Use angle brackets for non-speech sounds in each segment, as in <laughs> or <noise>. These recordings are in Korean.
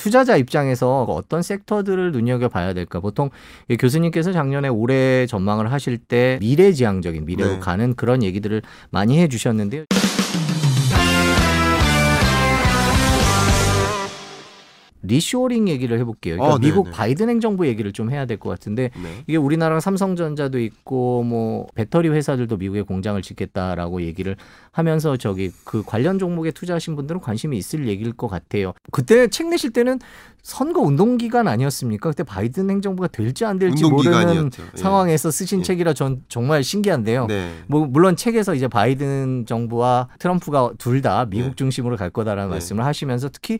투자자 입장에서 어떤 섹터들을 눈여겨봐야 될까? 보통 교수님께서 작년에 올해 전망을 하실 때 미래지향적인 미래로 네. 가는 그런 얘기들을 많이 해주셨는데요. 리쇼링 얘기를 해볼게요. 그러니까 어, 네, 미국 네. 바이든 행정부 얘기를 좀 해야 될 것 같은데 네. 이게 우리나라랑 삼성전자도 있고 뭐 배터리 회사들도 미국에 공장을 짓겠다라고 얘기를 하면서 저기 그 관련 종목에 투자하신 분들은 관심이 있을 얘기일 것 같아요. 그때 책 내실 때는 선거 운동 기간 아니었습니까? 그때 바이든 행정부가 될지 안 될지 모르는. 예. 상황에서 쓰신 예. 책이라 전 정말 신기한데요. 네. 뭐 물론 책에서 이제 바이든 정부와 트럼프가 둘 다 미국 네. 중심으로 갈 거다라는 네. 말씀을 하시면서 특히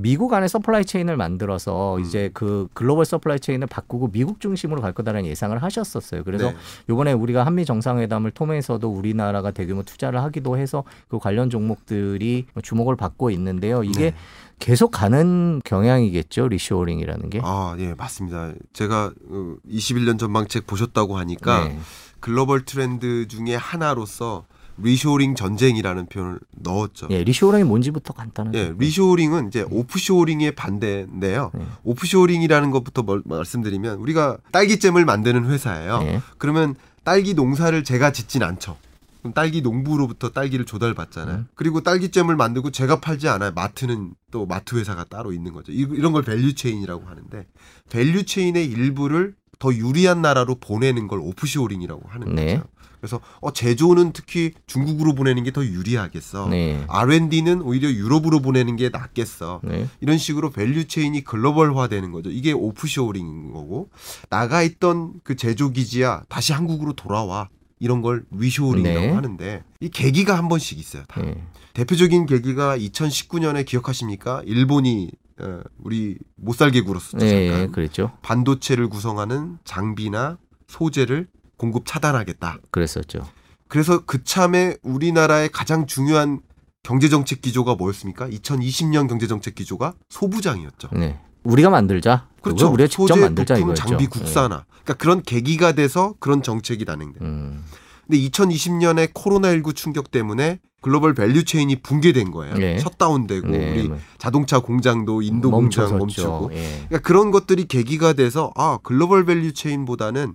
미국 안에 supply chain을 만들어서 음. 이제 그 글로벌 supply chain을 바꾸고 미국 중심으로 갈 거다라는 예상을 하셨었어요. 그래서 네. 요번에 우리가 한미 정상회담을 통해서도 우리나라가 대규모 투자를 하기도 해서 그 관련 종목들이 주목을 받고 있는데요. 이게 네. 계속 가는 경향이겠죠. reshoring이라는 게. 아, 예, 맞습니다. 제가 어, 21년 전망책 보셨다고 하니까 네. 글로벌 트렌드 중에 하나로서 리쇼링 전쟁이라는 표현을 넣었죠. 예, reshoring이 뭔지부터 간단하게. 예, reshoring은 이제 offshoring의 반대인데요. 네. offshoring이라는 것부터 뭘- 말씀드리면 우리가 딸기잼을 만드는 회사예요. 예. 그러면 딸기 농사를 제가 짓진 않죠. 그럼 딸기 농부로부터 딸기를 조달받잖아요. 음. 그리고 딸기잼을 만들고 제가 팔지 않아요. 마트는 또 마트 회사가 따로 있는 거죠. 이- 이런 걸 value chain이라고 하는데 value chain의 일부를 더 유리한 나라로 보내는 걸 offshoring이라고 하는 네. 거죠. 그래서 어, 제조는 특히 중국으로 보내는 게 더 유리하겠어. 네. R&D는 오히려 유럽으로 보내는 게 낫겠어. 네. 이런 식으로 value chain이 글로벌화되는 거죠. 이게 offshoring인 거고 나가 있던 그 제조 기지야 다시 한국으로 돌아와. 이런 걸 reshoring이라고 네. 하는데 이 계기가 한 번씩 있어요. 다. 예. 대표적인 계기가 2019년에 기억하십니까? 일본이 어, 우리 못 살게 굴었었죠. 예, 예, 잠깐. 그랬죠. 반도체를 구성하는 장비나 소재를 공급 차단하겠다. 그랬었죠. 그래서 그참에 우리나라의 가장 중요한 경제정책 기조가 뭐였습니까? 2020년 경제정책 기조가 소부장이었죠. 네. 우리가 만들자. 그렇죠. 우리가 직접 소재, 만들자 부품, 이거였죠. 장비 국산화. 그러니까 그런 계기가 돼서 그런 정책이. 예. 음. 근데 2020년에 코로나19 충격 때문에 global value chain이 붕괴된 거예요. 네. 셧다운되고 네. 우리 뭐 자동차 공장도 인도 공장 멈춰섰죠. 멈추고 예. 그러니까 그런 것들이 계기가 돼서 아 global value chain보다는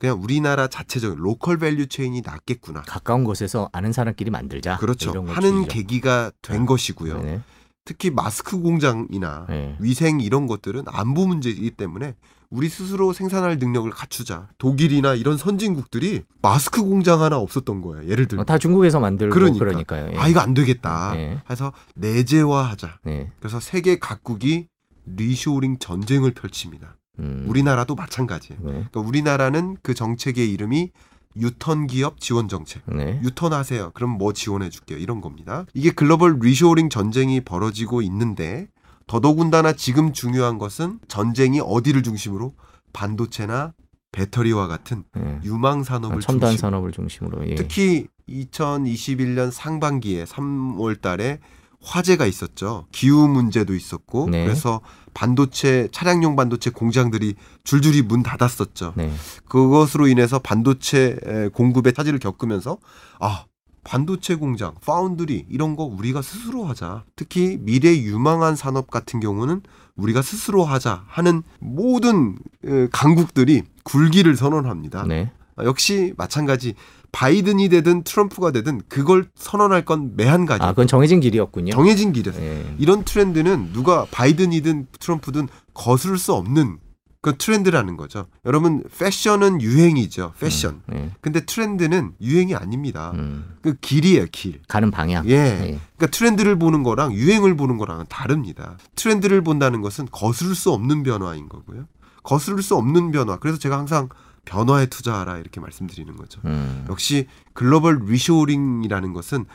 그냥 우리나라 자체적인 local value chain이 낫겠구나. 가까운 곳에서 아는 사람끼리 만들자. 그렇죠. 하는. 계기가 된 네. 것이고요. 네네. 특히 마스크 공장이나 네. 위생 이런 것들은 안보 문제이기 때문에 우리 스스로 생산할 능력을 갖추자. 독일이나 이런 선진국들이 마스크 공장 하나 없었던 거예요. 예를 들면 어, 다 중국에서 만들고 그러니까. 요아 이거 안 되겠다. 네. 해서 내재화하자. 네. 그래서 세계 각국이 리쇼링 전쟁을 펼칩니다. 음. 우리나라도 마찬가지예요. 네. 그러니까 우리나라는 그 정책의 이름이 유턴 기업 지원 정책. 네. 유턴하세요. 그럼 뭐 지원해 줄게요. 이런 겁니다. 이게 global reshoring 전쟁이 벌어지고 있는데 더더군다나 지금 중요한 것은 전쟁이 어디를 중심으로 반도체나 배터리와 같은 네. 유망 산업을 첨단 중심으로 산업을 중심으로. 예. 특히 2021년 상반기에 3월 달에 화재가 있었죠. 기후 문제도 있었고 네. 그래서 반도체 차량용 반도체 공장들이 줄줄이 문 닫았었죠. 네. 그것으로 인해서 반도체 에, 공급에 차질을 겪으면서 아 반도체 공장, 파운드리 이런 거 우리가 스스로 하자. 특히 미래 유망한 산업 같은 경우는 우리가 스스로 하자 하는 모든 에, 강국들이 굴기를 선언합니다. 네. 아, 역시 마찬가지 바이든이 되든 트럼프가 되든 그걸 선언할 건 매한 가지 아, 그건 정해진 길이었군요. 정해진 길이었어요. 예. 이런 트렌드는 누가 바이든이든 트럼프든 거스를 수 없는 그 트렌드라는 거죠. 여러분 패션은 유행이죠. 패션. 예. 근데 트렌드는 유행이 아닙니다. 음. 그 길이에요, 길. 가는 방향. 예. 예. 그러니까 트렌드를 보는 거랑 유행을 보는 거랑은 다릅니다. 트렌드를 본다는 것은 거스를 수 없는 변화인 거고요. 거스를 수 없는 변화. 그래서 제가 항상 변화에 투자하라 이렇게 말씀드리는 거죠. 음. 역시 global reshoring이라는 것은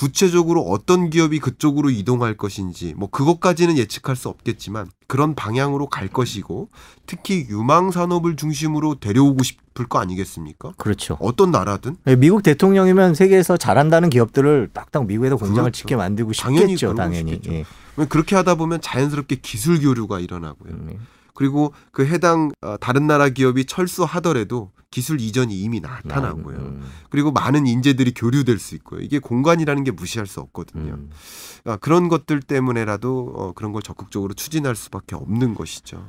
구체적으로 어떤 기업이 그쪽으로 이동할 것인지 뭐 그것까지는 예측할 수 없겠지만 그런 방향으로 갈 것이고 특히 유망 산업을 중심으로 데려오고 싶을 거 아니겠습니까? 그렇죠. 어떤 나라든 예, 미국 대통령이면 세계에서 잘한다는 기업들을 딱딱 미국에도 공장을 그렇죠. 짓게 만들고 당연히 싶겠죠, 당연히. 싶겠죠. 예. 그렇게 하다 보면 자연스럽게 기술 교류가 일어나고요. 음, 예. 그리고 그 해당 어, 다른 나라 기업이 철수하더라도 기술 이전이 이미 나타나고요. 음, 그리고 많은 인재들이 교류될 수 있고요. 이게 공간이라는 게 무시할 수 없거든요. 음. 아, 그런 것들 때문에라도 어, 그런 걸 적극적으로 추진할 수밖에 없는 것이죠.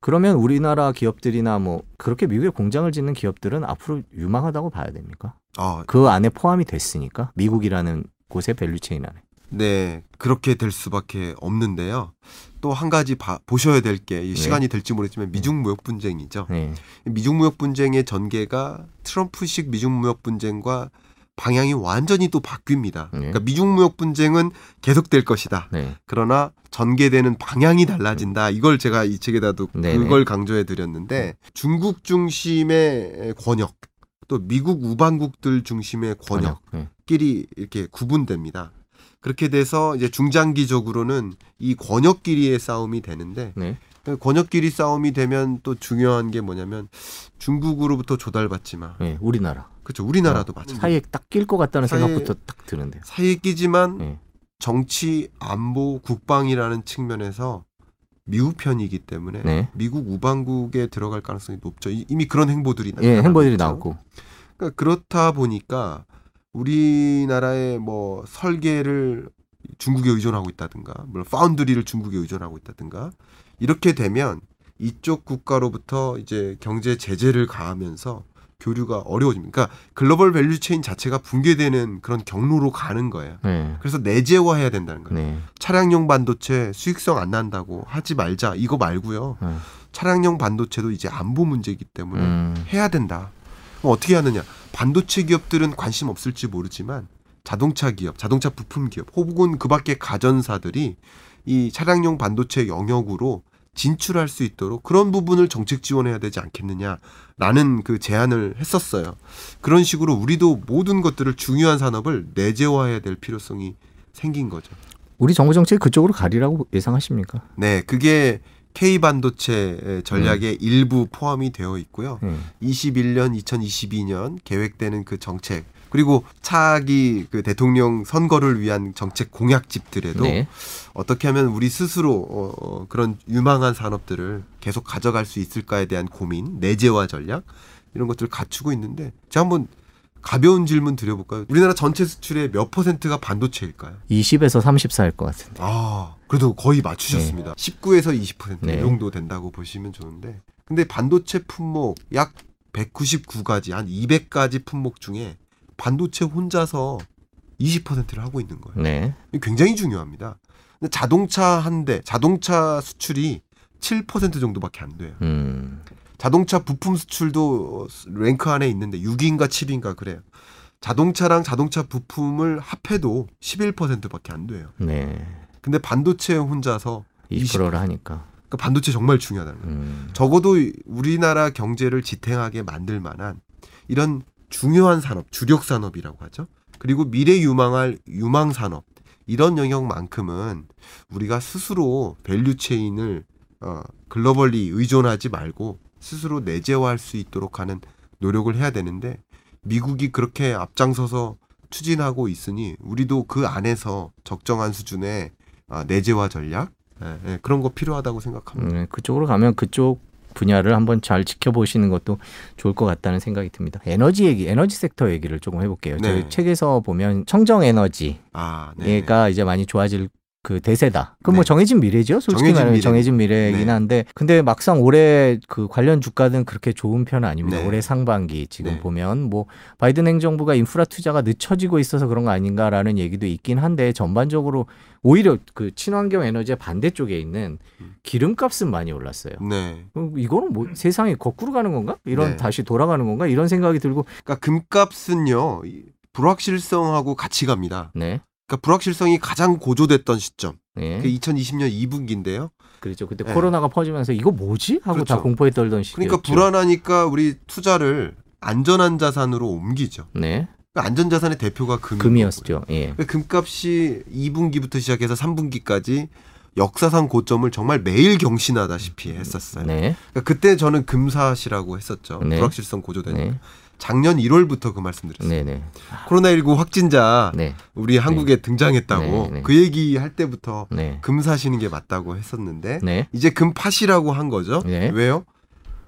그러면 우리나라 기업들이나 뭐 그렇게 미국에 공장을 짓는 기업들은 앞으로 유망하다고 봐야 됩니까? 아, 그 안에 포함이 됐으니까 미국이라는 곳의 value chain 안에. 네, 그렇게 될 수밖에 없는데요. 또 한 가지 봐- 보셔야 될게 네. 시간이 될지 모르지만 미중 무역 분쟁이죠. 네. 미중 무역 분쟁의 전개가 트럼프식 미중 무역 분쟁과 방향이 완전히 또 바뀝니다. 네. 그러니까 미중 무역 분쟁은 계속될 것이다. 네. 그러나 전개되는 방향이 달라진다. 이걸 제가 이 책에다도 네네. 그걸 강조해 드렸는데 중국 중심의 권역 또 미국 우방국들 중심의. 네. 권역끼리 이렇게 구분됩니다. 그렇게 돼서 이제 중장기적으로는 이 권역끼리의 싸움이 되는데 네. 그 권역끼리 싸움이 되면 또 중요한 게 뭐냐면 중국으로부터 조달받지 마. 네. 우리나라. 그렇죠. 우리나라도 마찬가지. 어, 사이에 딱 낄 것 같다는 사이에- 생각부터 딱 드는데요. 사이에 끼지만 네. 정치, 안보, 국방이라는 측면에서 미국 편이기 때문에 네. 미국 우방국에 들어갈 가능성이 높죠. 이- 이미 그런 행보들이 예, 행보들이. 나오고. 그러니까 그렇다 보니까 우리나라의 뭐 설계를 중국에 의존하고 있다든가, 물론 foundry를 중국에 의존하고 있다든가 이렇게 되면 이쪽 국가로부터 이제 경제 제재를 가하면서 교류가 어려워집니다. 그러니까 global value chain 자체가 붕괴되는 그런 경로로 가는 거예요. 네. 그래서 내재화해야 된다는 거예요. 네. 차량용 반도체 수익성 안 난다고 하지 말자 이거 말고요. 네. 차량용 반도체도 이제 안보 문제이기 때문에 음. 해야 된다. 그럼 어떻게 하느냐? 반도체 기업들은 관심 없을지 모르지만 자동차 기업, 자동차 부품 기업, 혹은 그밖에 가전사들이 이 차량용 반도체 영역으로 진출할 수 있도록 그런 부분을 정책 지원해야 되지 않겠느냐라는 그 제안을 했었어요. 그런 식으로 우리도 모든 것들을 중요한 산업을 내재화해야 될 필요성이 생긴 거죠. 우리 정부 정책이 그쪽으로 가리라고 예상하십니까? 네, 그게 K 반도체 전략의 일부 포함이 되어 있고요. 네. 21년, 2022년 계획되는 그 정책 그리고 차기 그 대통령 선거를 위한 정책 공약집들에도 네. 어떻게 하면 우리 스스로 어, 어, 그런 유망한 산업들을 계속 가져갈 수 있을까에 대한 고민, 내재화 전략 이런 것들을 갖추고 있는데 제가 한번 가벼운 질문 드려볼까요? 우리나라 전체 수출의 몇 퍼센트가 반도체일까요? 20에서 34일 것 같은데. 아, 그래도 거의 맞추셨습니다. 19에서 20% 네. 정도 된다고 보시면 좋은데. 근데 반도체 품목 약 199가지, 한 200가지 품목 중에 반도체 혼자서 20%를 하고 있는 거예요. 네. 굉장히 중요합니다. 근데 자동차 한 대, 자동차 수출이 7% 정도밖에 안 돼요. 음. 자동차 부품 수출도 랭크 안에 있는데 6인가 7인가 그래요. 자동차랑 자동차 부품을 합해도 11%밖에 안 돼요. 네. 근데 반도체 혼자서 20%를 하니까. 그러니까 반도체 정말 중요하다는 거예요. 음. 적어도 우리나라 경제를 지탱하게 만들 만한 이런 중요한 산업, 주력 산업이라고 하죠. 그리고 미래 유망할 유망 산업 이런 영역만큼은 우리가 스스로 value chain을 어, 글로벌리 의존하지 말고 스스로 내재화할 수 있도록 하는 노력을 해야 되는데 미국이 그렇게 앞장서서 추진하고 있으니 우리도 그 안에서 적정한 수준의 아, 내재화 전략 예, 예, 그런 거 필요하다고 생각합니다. 네, 그쪽으로 가면 그쪽 분야를 한번 잘 지켜보시는 것도 좋을 것 같다는 생각이 듭니다. 에너지 얘기, 에너지 섹터 얘기를 조금 해볼게요. 네. 저희 책에서 보면 청정 에너지가 아, 네. 이제 많이 좋아질 그 대세다. 그럼 뭐 네. 정해진 미래죠. 솔직히 정해진 말하면 미래. 정해진 미래이긴 네. 한데, 근데 막상 올해 그 관련 주가는 그렇게 좋은 편은 아닙니다. 네. 올해 상반기 지금 네. 보면 뭐 바이든 행정부가 인프라 투자가 늦춰지고 있어서 그런 거 아닌가라는 얘기도 있긴 한데 전반적으로 오히려 그 친환경 에너지의 반대쪽에 있는 음. 기름값은 많이 올랐어요. 네. 어, 이거는 뭐 세상이 거꾸로 가는 건가? 이런 네. 다시 돌아가는 건가? 이런 생각이 들고 그러니까 금값은요 이 불확실성하고 같이 갑니다. 네. 그러니까 불확실성이 가장 고조됐던 시점. 네. 그게 2020년 2분기인데요. 그렇죠. 그때 네. 코로나가 퍼지면서 이거 뭐지? 하고 다 그렇죠. 공포에 떨던 시기였죠. 그러니까 불안하니까 우리 투자를 안전한 자산으로 옮기죠. 네. 그러니까 안전 자산의 대표가 금인 거고요. 금이 었죠. 예. 그러니까 금값이 2분기부터 시작해서 3분기까지 역사상 고점을 정말 매일 경신하다시피 했었어요. 네. 그러니까 그때 저는 금사시라고 했었죠. 네. 불확실성 고조되니까. 네. 작년 1월부터 그 말씀드렸어요. 네네. 코로나19 확진자 네. 우리 한국에 등장했다고 네, 네. 그 얘기 할 때부터 네. 금 사시는 게 맞다고 했었는데 네. 이제 금 파시라고 한 거죠. 네. 왜요?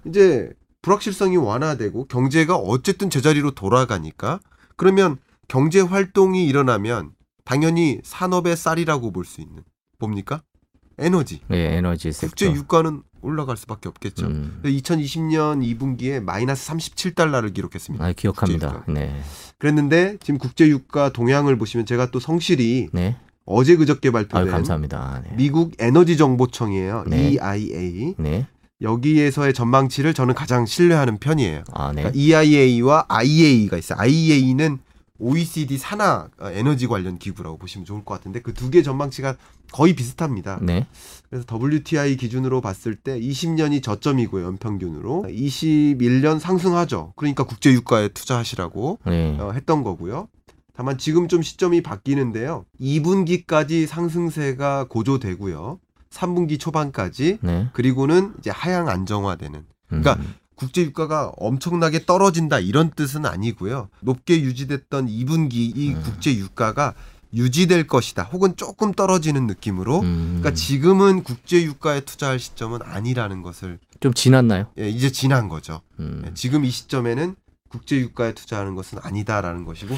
이제 불확실성이 완화되고 경제가 어쨌든 제자리로 돌아가니까 그러면 경제 활동이 일어나면 당연히 산업의 쌀이라고 볼 수 있는 뭡니까? 에너지. 네. 에너지 섹터. 국제 유가는 올라갈 수밖에 없겠죠. 음. 2020년 2분기에 마이너스 37달러를 기록했습니다. 아, 기억합니다. 네. 그랬는데 지금 국제 유가 동향을 보시면 제가 또 성실히 네. 어제 그저께 아유, 발표된 감사합니다. 네. 미국 에너지 정보청이에요. 네. EIA. 네. 여기에서의 전망치를 저는 가장 신뢰하는 편이에요. 아, 네. 그러니까 EIA와 IEA가 있어요. IEA는 OECD 산하 어, 에너지 관련 기구라고 보시면 좋을 것 같은데 그 두 개 전망치가 거의 비슷합니다. 네. 그래서 WTI 기준으로 봤을 때 20년이 저점이고요. 연평균으로 21년 상승하죠. 그러니까 국제 유가에 투자하시라고 네. 어, 했던 거고요. 다만 지금 좀 시점이 바뀌는데요. 2분기까지 상승세가 고조되고요. 3분기 초반까지 네. 그리고는 이제 하향 안정화되는 음. 그러니까 국제 유가가 엄청나게 떨어진다 이런 뜻은 아니고요. 높게 유지됐던 2분기 이 음. 국제 유가가 유지될 것이다. 혹은 조금 떨어지는 느낌으로. 음. 그러니까 지금은 국제 유가에 투자할 시점은 아니라는 것을 좀 지났나요? 예, 이제 지난 거죠. 음. 예, 지금 이 시점에는 국제 유가에 투자하는 것은 아니다라는 것이고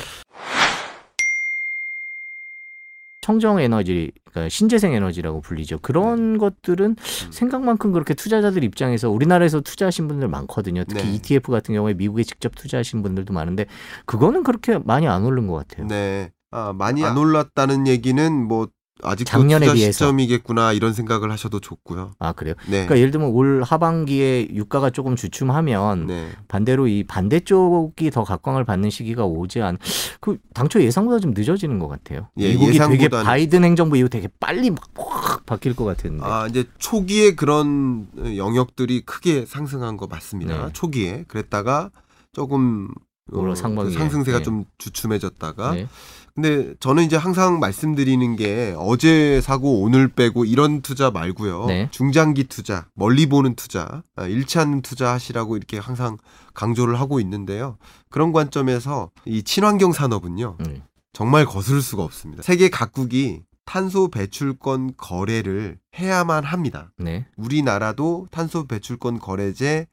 청정 에너지, 그러니까 신재생 에너지라고 불리죠. 그런 것들은 음. 생각만큼 그렇게 투자자들 입장에서 우리나라에서 투자하신 분들 많거든요. 특히 네. ETF 같은 경우에 미국에 직접 투자하신 분들도 많은데 그거는 그렇게 많이 안 오른 것 같아요. 네. 아, 많이 안 올랐다는 얘기는 뭐 아직도 작년에 비해서. 시점이겠구나 이런 생각을 하셔도 좋고요. 아 그래요? 네. 그러니까 예를 들면 올 하반기에 유가가 조금 주춤하면 네. 반대로 이 반대쪽이 더 각광을 받는 시기가 오지 않. 그 당초 예상보다 좀 늦어지는 것 같아요. 예, 미국이 되게 예상보다는- 바이든 행정부 이후 되게 빨리 막 확 바뀔 것 같은데. 아, 이제 초기에 그런 영역들이 크게 상승한 거 맞습니다. 네. 초기에. 그랬다가 조금 어. 상승세가 네. 좀 주춤해졌다가 네. 근데 저는 이제 항상 말씀드리는 게 어제 사고 오늘 빼고 이런 투자 말고요. 네. 중장기 투자, 멀리 보는 투자, 아, 잃지 않는 투자 하시라고 이렇게 항상 강조를 하고 있는데요. 그런 관점에서 이 친환경 산업은요. 음. 정말 거스를 수가 없습니다. 세계 각국이 탄소 배출권 거래를 해야만 합니다. 네. 우리나라도 탄소 배출권 거래제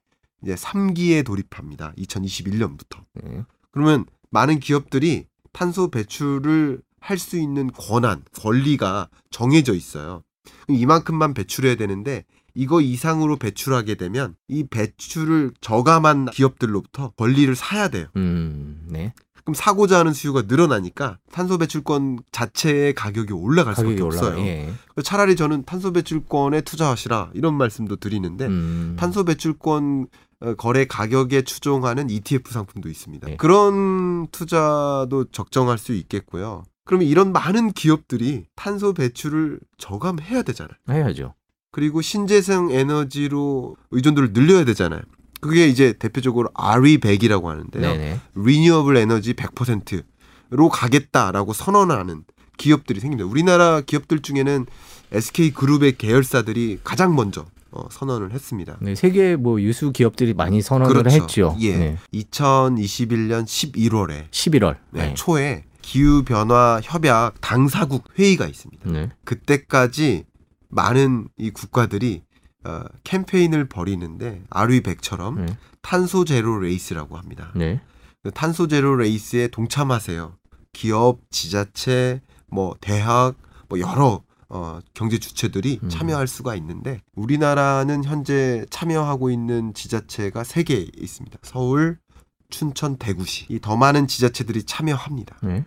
이제 3기에 돌입합니다. 2021년부터. 네. 그러면 많은 기업들이 탄소 배출을 할 수 있는 권한, 권리가 정해져 있어요. 이만큼만 배출해야 되는데 이거 이상으로 배출하게 되면 이 배출을 저감한 기업들로부터 권리를 사야 돼요. 음. 네. 그럼 사고자 하는 수요가 늘어나니까 탄소 배출권 자체의 가격이 올라갈 가격이 수밖에 올라가. 없어요. 예. 차라리 저는 탄소 배출권에 투자하시라 이런 말씀도 드리는데 음. 탄소 배출권 어, 거래 가격에 추종하는 ETF 상품도 있습니다. 네. 그런 투자도 적정할 수 있겠고요. 그러면 이런 많은 기업들이 탄소 배출을 저감해야 되잖아요. 해야죠. 그리고 신재생 에너지로 의존도를 늘려야 되잖아요. 그게 이제 대표적으로 RE100이라고 하는데요. 네네. 리뉴어블 에너지 100%로 가겠다라고 선언하는 기업들이 생깁니다. 우리나라 기업들 중에는 SK 그룹의 계열사들이 가장 먼저 어, 선언을 했습니다. 네, 세계 뭐 유수 기업들이 많이 선언을 그렇죠. 했죠. 예. 네. 2021년 11월에 11월. 네, 초에 기후 변화 협약 당사국 회의가 있습니다. 네. 그때까지 많은 이 국가들이 어, 캠페인을 벌이는데 RE100처럼 네. 탄소 제로 레이스라고 합니다. 네. 그 탄소 제로 레이스에 동참하세요. 기업, 지자체, 뭐 대학, 뭐 여러 어, 경제 주체들이 음. 참여할 수가 있는데 우리나라는 현재 참여하고 있는 지자체가 세 개 있습니다. 서울, 춘천, 대구시. 이 더 많은 지자체들이 참여합니다. 네.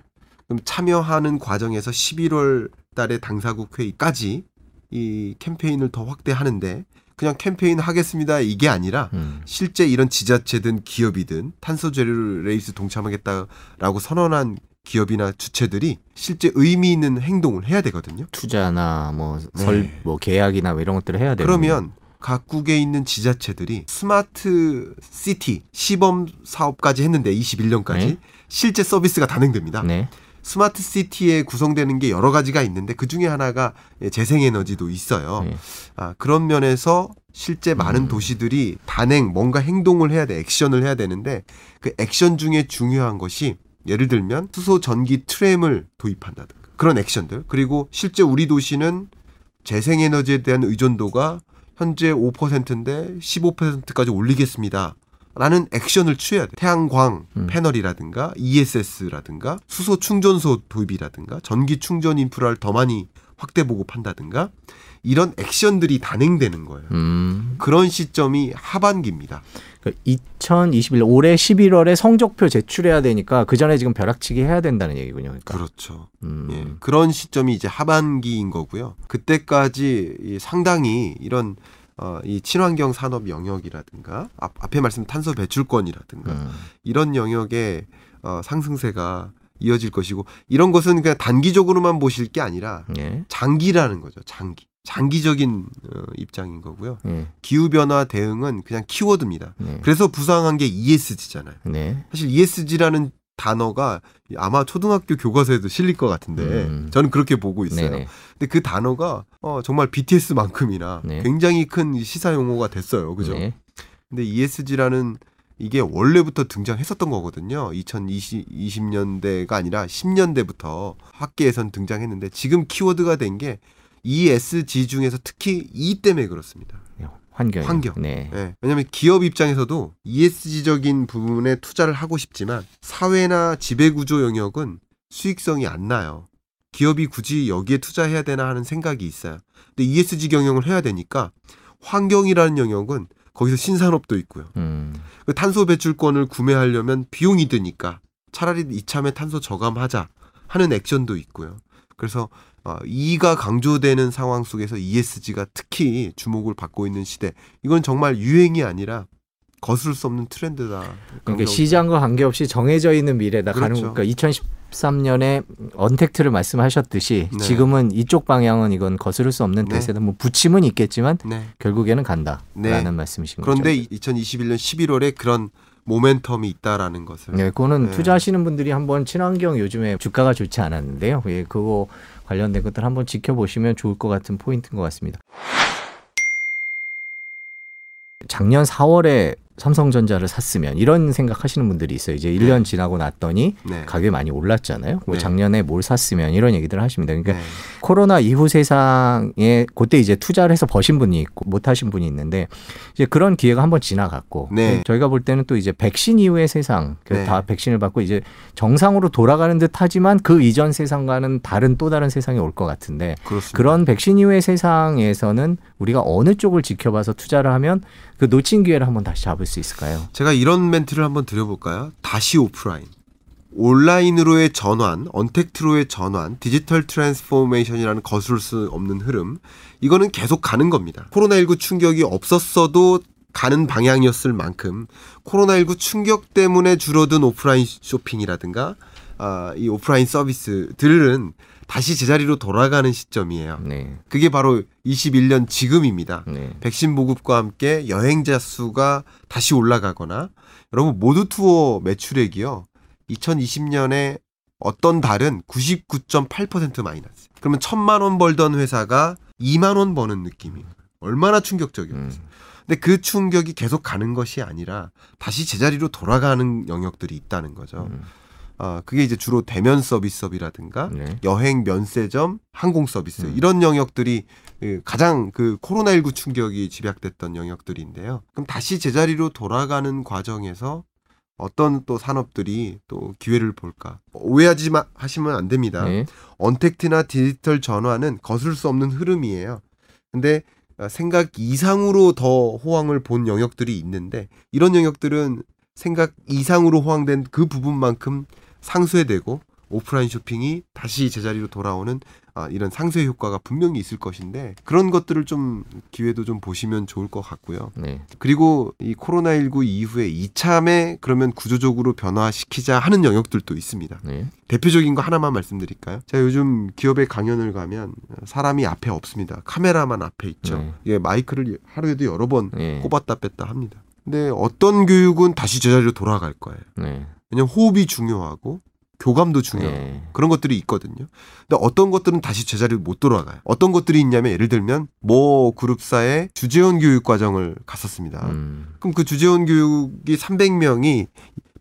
그럼 참여하는 과정에서 11월 달에 당사국 회의까지 이 캠페인을 더 확대하는데 그냥 캠페인 하겠습니다 이게 아니라 음. 실제 이런 지자체든 기업이든 탄소 제로 레이스 동참하겠다라고 선언한 기업이나 주체들이 실제 의미 있는 행동을 해야 되거든요. 투자나 뭐 네. 설뭐 계약이나 뭐 이런 것들을 해야 되는 그러면 각국에 있는 지자체들이 스마트 시티 시범 사업까지 했는데 21년까지 네. 실제 서비스가 단행됩니다. 네. 스마트 시티에 구성되는 게 여러 가지가 있는데 그 중에 하나가 예, 재생에너지도 있어요. 네. 아, 그런 면에서 실제 많은 음. 도시들이 단행 뭔가 행동을 해야 돼 액션을 해야 되는데 그 액션 중에 중요한 것이 예를 들면 수소 전기 트램을 도입한다든가 그런 액션들 그리고 실제 우리 도시는 재생에너지에 대한 의존도가 현재 5%인데 15%까지 올리겠습니다. 라는 액션을 취해야 돼. 태양광 음. 패널이라든가 ESS라든가 수소 충전소 도입이라든가 전기 충전 인프라를 더 많이 확대 보급한다든가 이런 액션들이 단행되는 거예요. 음. 그런 시점이 하반기입니다. 그2021 올해 11월에 성적표 제출해야 되니까 그 전에 지금 벼락치기 해야 된다는 얘기군요. 그러니까. 그렇죠. 음. 예, 그런 시점이 이제 하반기인 거고요. 그때까지 이 상당히 이런 어, 이 친환경 산업 영역이라든가 앞, 앞에 말씀 탄소 배출권이라든가 음. 이런 영역의 어, 상승세가 이어질 것이고 이런 것은 그냥 단기적으로만 보실 게 아니라 예. 장기라는 거죠. 장기. 장기적인 어, 입장인 거고요. 예. 기후 변화 대응은 그냥 키워드입니다. 네. 그래서 부상한 게 ESG잖아요. 네. 사실 ESG라는 단어가 아마 초등학교 교과서에도 실릴 것 같은데 음. 저는 그렇게 보고 있어요. 네네. 근데 그 단어가 어, 정말 BTS만큼이나 네. 굉장히 큰 시사 용어가 됐어요. 그죠? 네. 근데 ESG라는 이게 원래부터 등장했었던 거거든요. 2020 년대가 아니라 10년대부터 학계에선 등장했는데 지금 키워드가 된 게 ESG 중에서 특히 E 때문에 그렇습니다. 네. 환경. 환경. 네. 예, 왜냐하면 기업 입장에서도 ESG적인 부분에 투자를 하고 싶지만 사회나 지배구조 영역은 수익성이 안 나요. 기업이 굳이 여기에 투자해야 되나 하는 생각이 있어요. 근데 ESG 경영을 해야 되니까 환경이라는 영역은 거기서 신산업도 있고요. 음. 그 탄소 배출권을 구매하려면 비용이 드니까 차라리 이참에 탄소 저감하자 하는 액션도 있고요. 그래서 어, 이가 강조되는 상황 속에서 ESG가 특히 주목을 받고 있는 시대. 이건 정말 유행이 아니라 거스를 수 없는 트렌드다. 그러니까 시장과 관계없이 정해져 있는 미래다 가는 그렇죠. 그러니까 2013년에 언택트를 말씀하셨듯이 네. 지금은 이쪽 방향은 이건 거스를 수 없는 네. 대세다. 뭐 부침은 있겠지만 네. 결국에는 간다라는 네. 말씀이신 그런데 거죠. 2021년 11월에 그런 모멘텀이 있다라는 것을 네, 그거는 네. 투자하시는 분들이 한번 친환경 요즘에 주가가 좋지 않았는데요. 예, 그거 관련된 것들 한번 지켜보시면 좋을 것 같은 포인트인 것 같습니다. 작년 4월에 삼성전자를 샀으면 이런 생각하시는 분들이 있어요. 이제 1년 지나고 났더니 네. 가격이 많이 올랐잖아요. 뭐 네. 작년에 뭘 샀으면 이런 얘기들을 하십니다. 그러니까 네. 코로나 이후 세상에 그때 이제 투자를 해서 버신 분이 있고 못 하신 분이 있는데 이제 그런 기회가 한번 지나갔고 네. 저희가 볼 때는 또 이제 백신 이후의 세상 그 네. 다 백신을 받고 이제 정상으로 돌아가는 듯 하지만 그 이전 세상과는 다른 또 다른 세상이 올 것 같은데 그렇습니다. 그런 백신 이후의 세상에서는 우리가 어느 쪽을 지켜봐서 투자를 하면 그 놓친 기회를 한번 다시 잡을 수 있을까요? 제가 이런 멘트를 한번 드려볼까요? 다시 오프라인. 온라인으로의 전환, 언택트로의 전환, digital transformation이라는 거스를 수 없는 흐름. 이거는 계속 가는 겁니다. 코로나19 충격이 없었어도 가는 방향이었을 만큼 코로나19 충격 때문에 줄어든 오프라인 쇼핑이라든가 아, 이 오프라인 서비스들은 다시 제자리로 돌아가는 시점이에요. 네, 그게 바로 21년 지금입니다. 네, 백신 보급과 함께 여행자 수가 다시 올라가거나 여러분 모두 투어 매출액이요. 2020년에 어떤 달은 99.8% 마이너스. 그러면 천만 원 벌던 회사가 2만 원 버는 느낌이에요. 얼마나 충격적이었어요. 음, 근데 그 충격이 계속 가는 것이 아니라 다시 제자리로 돌아가는 영역들이 있다는 거죠. 음, 아, 그게 이제 주로 대면 서비스업이라든가 네, 여행 면세점, 항공 서비스 음. 이런 영역들이 그 가장 그 코로나19 충격이 집약됐던 영역들인데요. 그럼 다시 제자리로 돌아가는 과정에서 어떤 또 산업들이 또 기회를 볼까? 오해하지 마, 하시면 안 됩니다. 네, 언택트나 디지털 전환은 거슬 수 없는 흐름이에요. 근데 어, 생각 이상으로 더 호황을 본 영역들이 있는데 이런 영역들은 생각 이상으로 호황된 그 부분만큼 상쇄되고 오프라인 쇼핑이 다시 제자리로 돌아오는 아, 이런 상쇄 효과가 분명히 있을 것인데 그런 것들을 좀 기회도 좀 보시면 좋을 것 같고요. 네, 그리고 이 코로나19 이후에 이참에 그러면 구조적으로 변화시키자 하는 영역들도 있습니다. 네, 대표적인 거 하나만 말씀드릴까요? 제가 요즘 기업에 강연을 가면 사람이 앞에 없습니다. 카메라만 앞에 있죠. 네. 예, 마이크를 하루에도 여러 번 네, 꼽았다 뺐다 합니다. 근데 어떤 교육은 다시 제자리로 돌아갈 거예요. 네, 왜냐면 호흡이 중요하고 교감도 중요하고 네. 그런 것들이 있거든요. 근데 어떤 것들은 다시 제자리로 못 돌아가요. 어떤 것들이 있냐면 예를 들면 모 그룹사의 주재원 교육 과정을 갔었습니다. 음. 그럼 그 주재원 교육이 300명이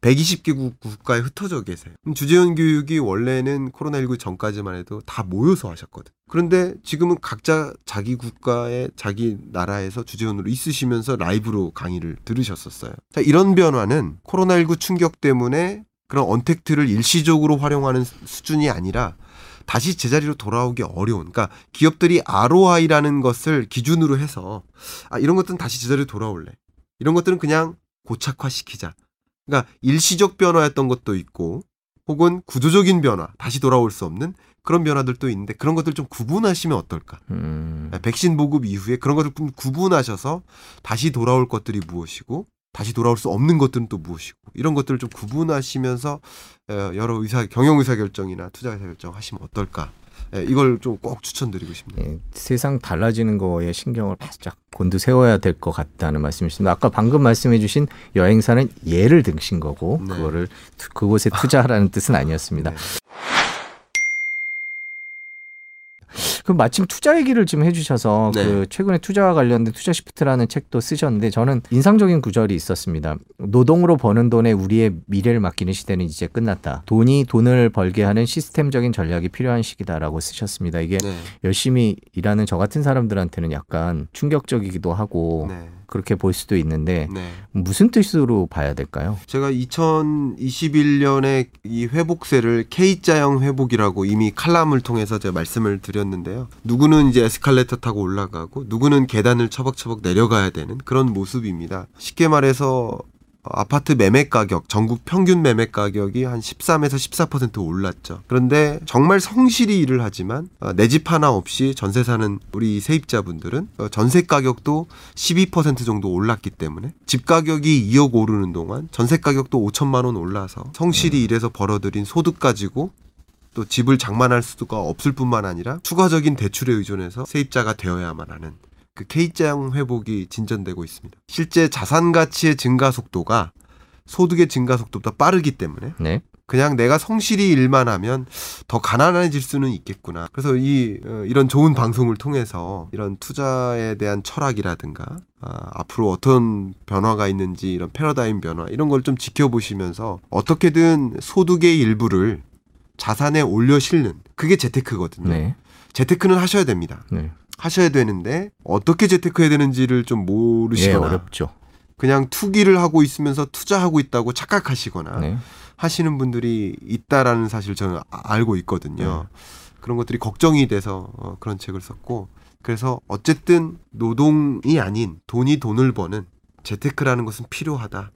120개국 국가에 흩어져 계세요. 주재원 교육이 원래는 코로나19 전까지만 해도 다 모여서 하셨거든. 그런데 지금은 각자 자기 국가에 자기 나라에서 주재원으로 있으시면서 라이브로 강의를 들으셨었어요. 자, 이런 변화는 코로나19 충격 때문에 그런 언택트를 일시적으로 활용하는 수준이 아니라 다시 제자리로 돌아오기 어려운. 그러니까 기업들이 ROI라는 것을 기준으로 해서 아, 이런 것들은 다시 제자리로 돌아올래. 이런 것들은 그냥 고착화시키자. 그러니까 일시적 변화였던 것도 있고 혹은 구조적인 변화, 다시 돌아올 수 없는 그런 변화들도 있는데 그런 것들 좀 구분하시면 어떨까? 음. 백신 보급 이후에 그런 것들 좀 구분하셔서 다시 돌아올 것들이 무엇이고 다시 돌아올 수 없는 것들은 또 무엇이고 이런 것들을 좀 구분하시면서 어, 여러 의사 경영 의사 결정이나 투자 의사 결정 하시면 어떨까? 예, 이걸 좀 꼭 추천드리고 싶네요. 예, 세상 달라지는 거에 신경을 바짝 곤두세워야 될 것 같다는 말씀이십니다. 아까 방금 말씀해주신 여행사는 예를 드신 거고 네. 그거를 투- 그곳에 투자하라는 뜻은 아니었습니다. 네. 그럼 마침 투자 얘기를 좀 해주셔서 네. 그 최근에 투자와 관련된 투자 시프트라는 책도 쓰셨는데 저는 인상적인 구절이 있었습니다. 노동으로 버는 돈에 우리의 미래를 맡기는 시대는 이제 끝났다. 돈이 돈을 벌게 하는 시스템적인 전략이 필요한 시기다라고 쓰셨습니다. 이게 네. 열심히 일하는 저 같은 사람들한테는 약간 충격적이기도 하고 네. 그렇게 볼 수도 있는데 네. 무슨 뜻으로 봐야 될까요? 제가 2021년에 이 회복세를 K자형 회복이라고 이미 칼럼을 통해서 제가 말씀을 드렸는데요. 누구는 이제 에스컬레이터 타고 올라가고 누구는 계단을 처벅처벅 내려가야 되는 그런 모습입니다. 쉽게 말해서 아파트 매매 가격, 전국 평균 매매 가격이 한 13에서 14% 올랐죠. 그런데 정말 성실히 일을 하지만 내 집 하나 없이 전세 사는 우리 세입자분들은 어, 전세 가격도 12% 정도 올랐기 때문에 집 가격이 2억 오르는 동안 전세 가격도 5천만 원 올라서 성실히 일해서 벌어들인 소득 가지고 또 집을 장만할 수가 없을 뿐만 아니라 추가적인 대출에 의존해서 세입자가 되어야만 하는 그 K자형 회복이 진전되고 있습니다. 실제 자산 가치의 증가 속도가 소득의 증가 속도보다 빠르기 때문에 네. 그냥 내가 성실히 일만 하면 더 가난해질 수는 있겠구나. 그래서 이 어, 이런 좋은 방송을 통해서 이런 투자에 대한 철학이라든가 아, 앞으로 어떤 변화가 있는지 이런 패러다임 변화 이런 걸 좀 지켜보시면서 어떻게든 소득의 일부를 자산에 올려 실는 그게 재테크거든요. 네. 재테크는 하셔야 됩니다. 네. 하셔야 되는데 어떻게 재테크해야 되는지를 좀 예, 모르시거나 어렵죠. 그냥 투기를 하고 있으면서 투자하고 있다고 착각하시거나 네. 하시는 분들이 있다라는 사실 저는 아- 알고 있거든요. 그런 것들이 걱정이 돼서 어, 그런 책을 썼고 그래서 어쨌든 노동이 아닌 돈이 돈을 버는 재테크라는 것은 필요하다.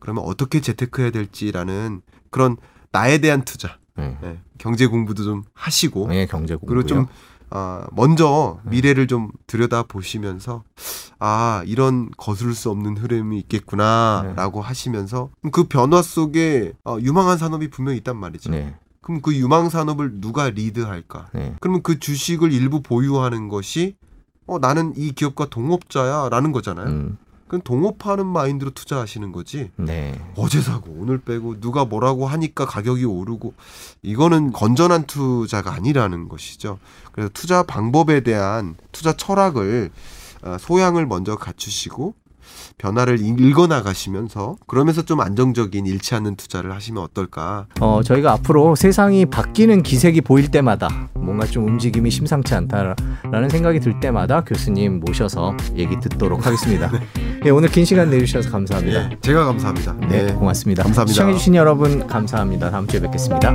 그러면 어떻게 재테크해야 될지라는 그런 나에 대한 투자, 네. 예, 경제 공부도 좀 하시고 네, 경제 공부요. 그리고 좀 아, 먼저 미래를 좀 들여다 보시면서 아 이런 거스를 수 없는 흐름이 있겠구나라고 하시면서 그 변화 속에 어, 유망한 산업이 분명히 있단 말이죠. 네. 그럼 그 유망 산업을 누가 리드할까? 네. 그러면 그 주식을 일부 보유하는 것이 어 나는 이 기업과 동업자야라는 거잖아요. 음. 그럼 동업하는 마인드로 투자하시는 거지. 네. 어제 사고 오늘 빼고 누가 뭐라고 하니까 가격이 오르고 이거는 건전한 투자가 아니라는 것이죠. 그래서 투자 방법에 대한 투자 철학을 어, 소양을 먼저 갖추시고 변화를 읽어 나가시면서 그러면서 좀 안정적인 잃지 않는 투자를 하시면 어떨까? 어, 저희가 앞으로 세상이 바뀌는 기색이 보일 때마다 뭔가 좀 움직임이 심상치 않다라는 생각이 들 때마다 교수님 모셔서 얘기 듣도록 하겠습니다. <laughs> 네, 오늘 긴 시간 내주셔서 감사합니다. 네, 제가 감사합니다. 네, 고맙습니다. 감사합니다. 시청해주신 여러분 감사합니다. 다음 주에 뵙겠습니다.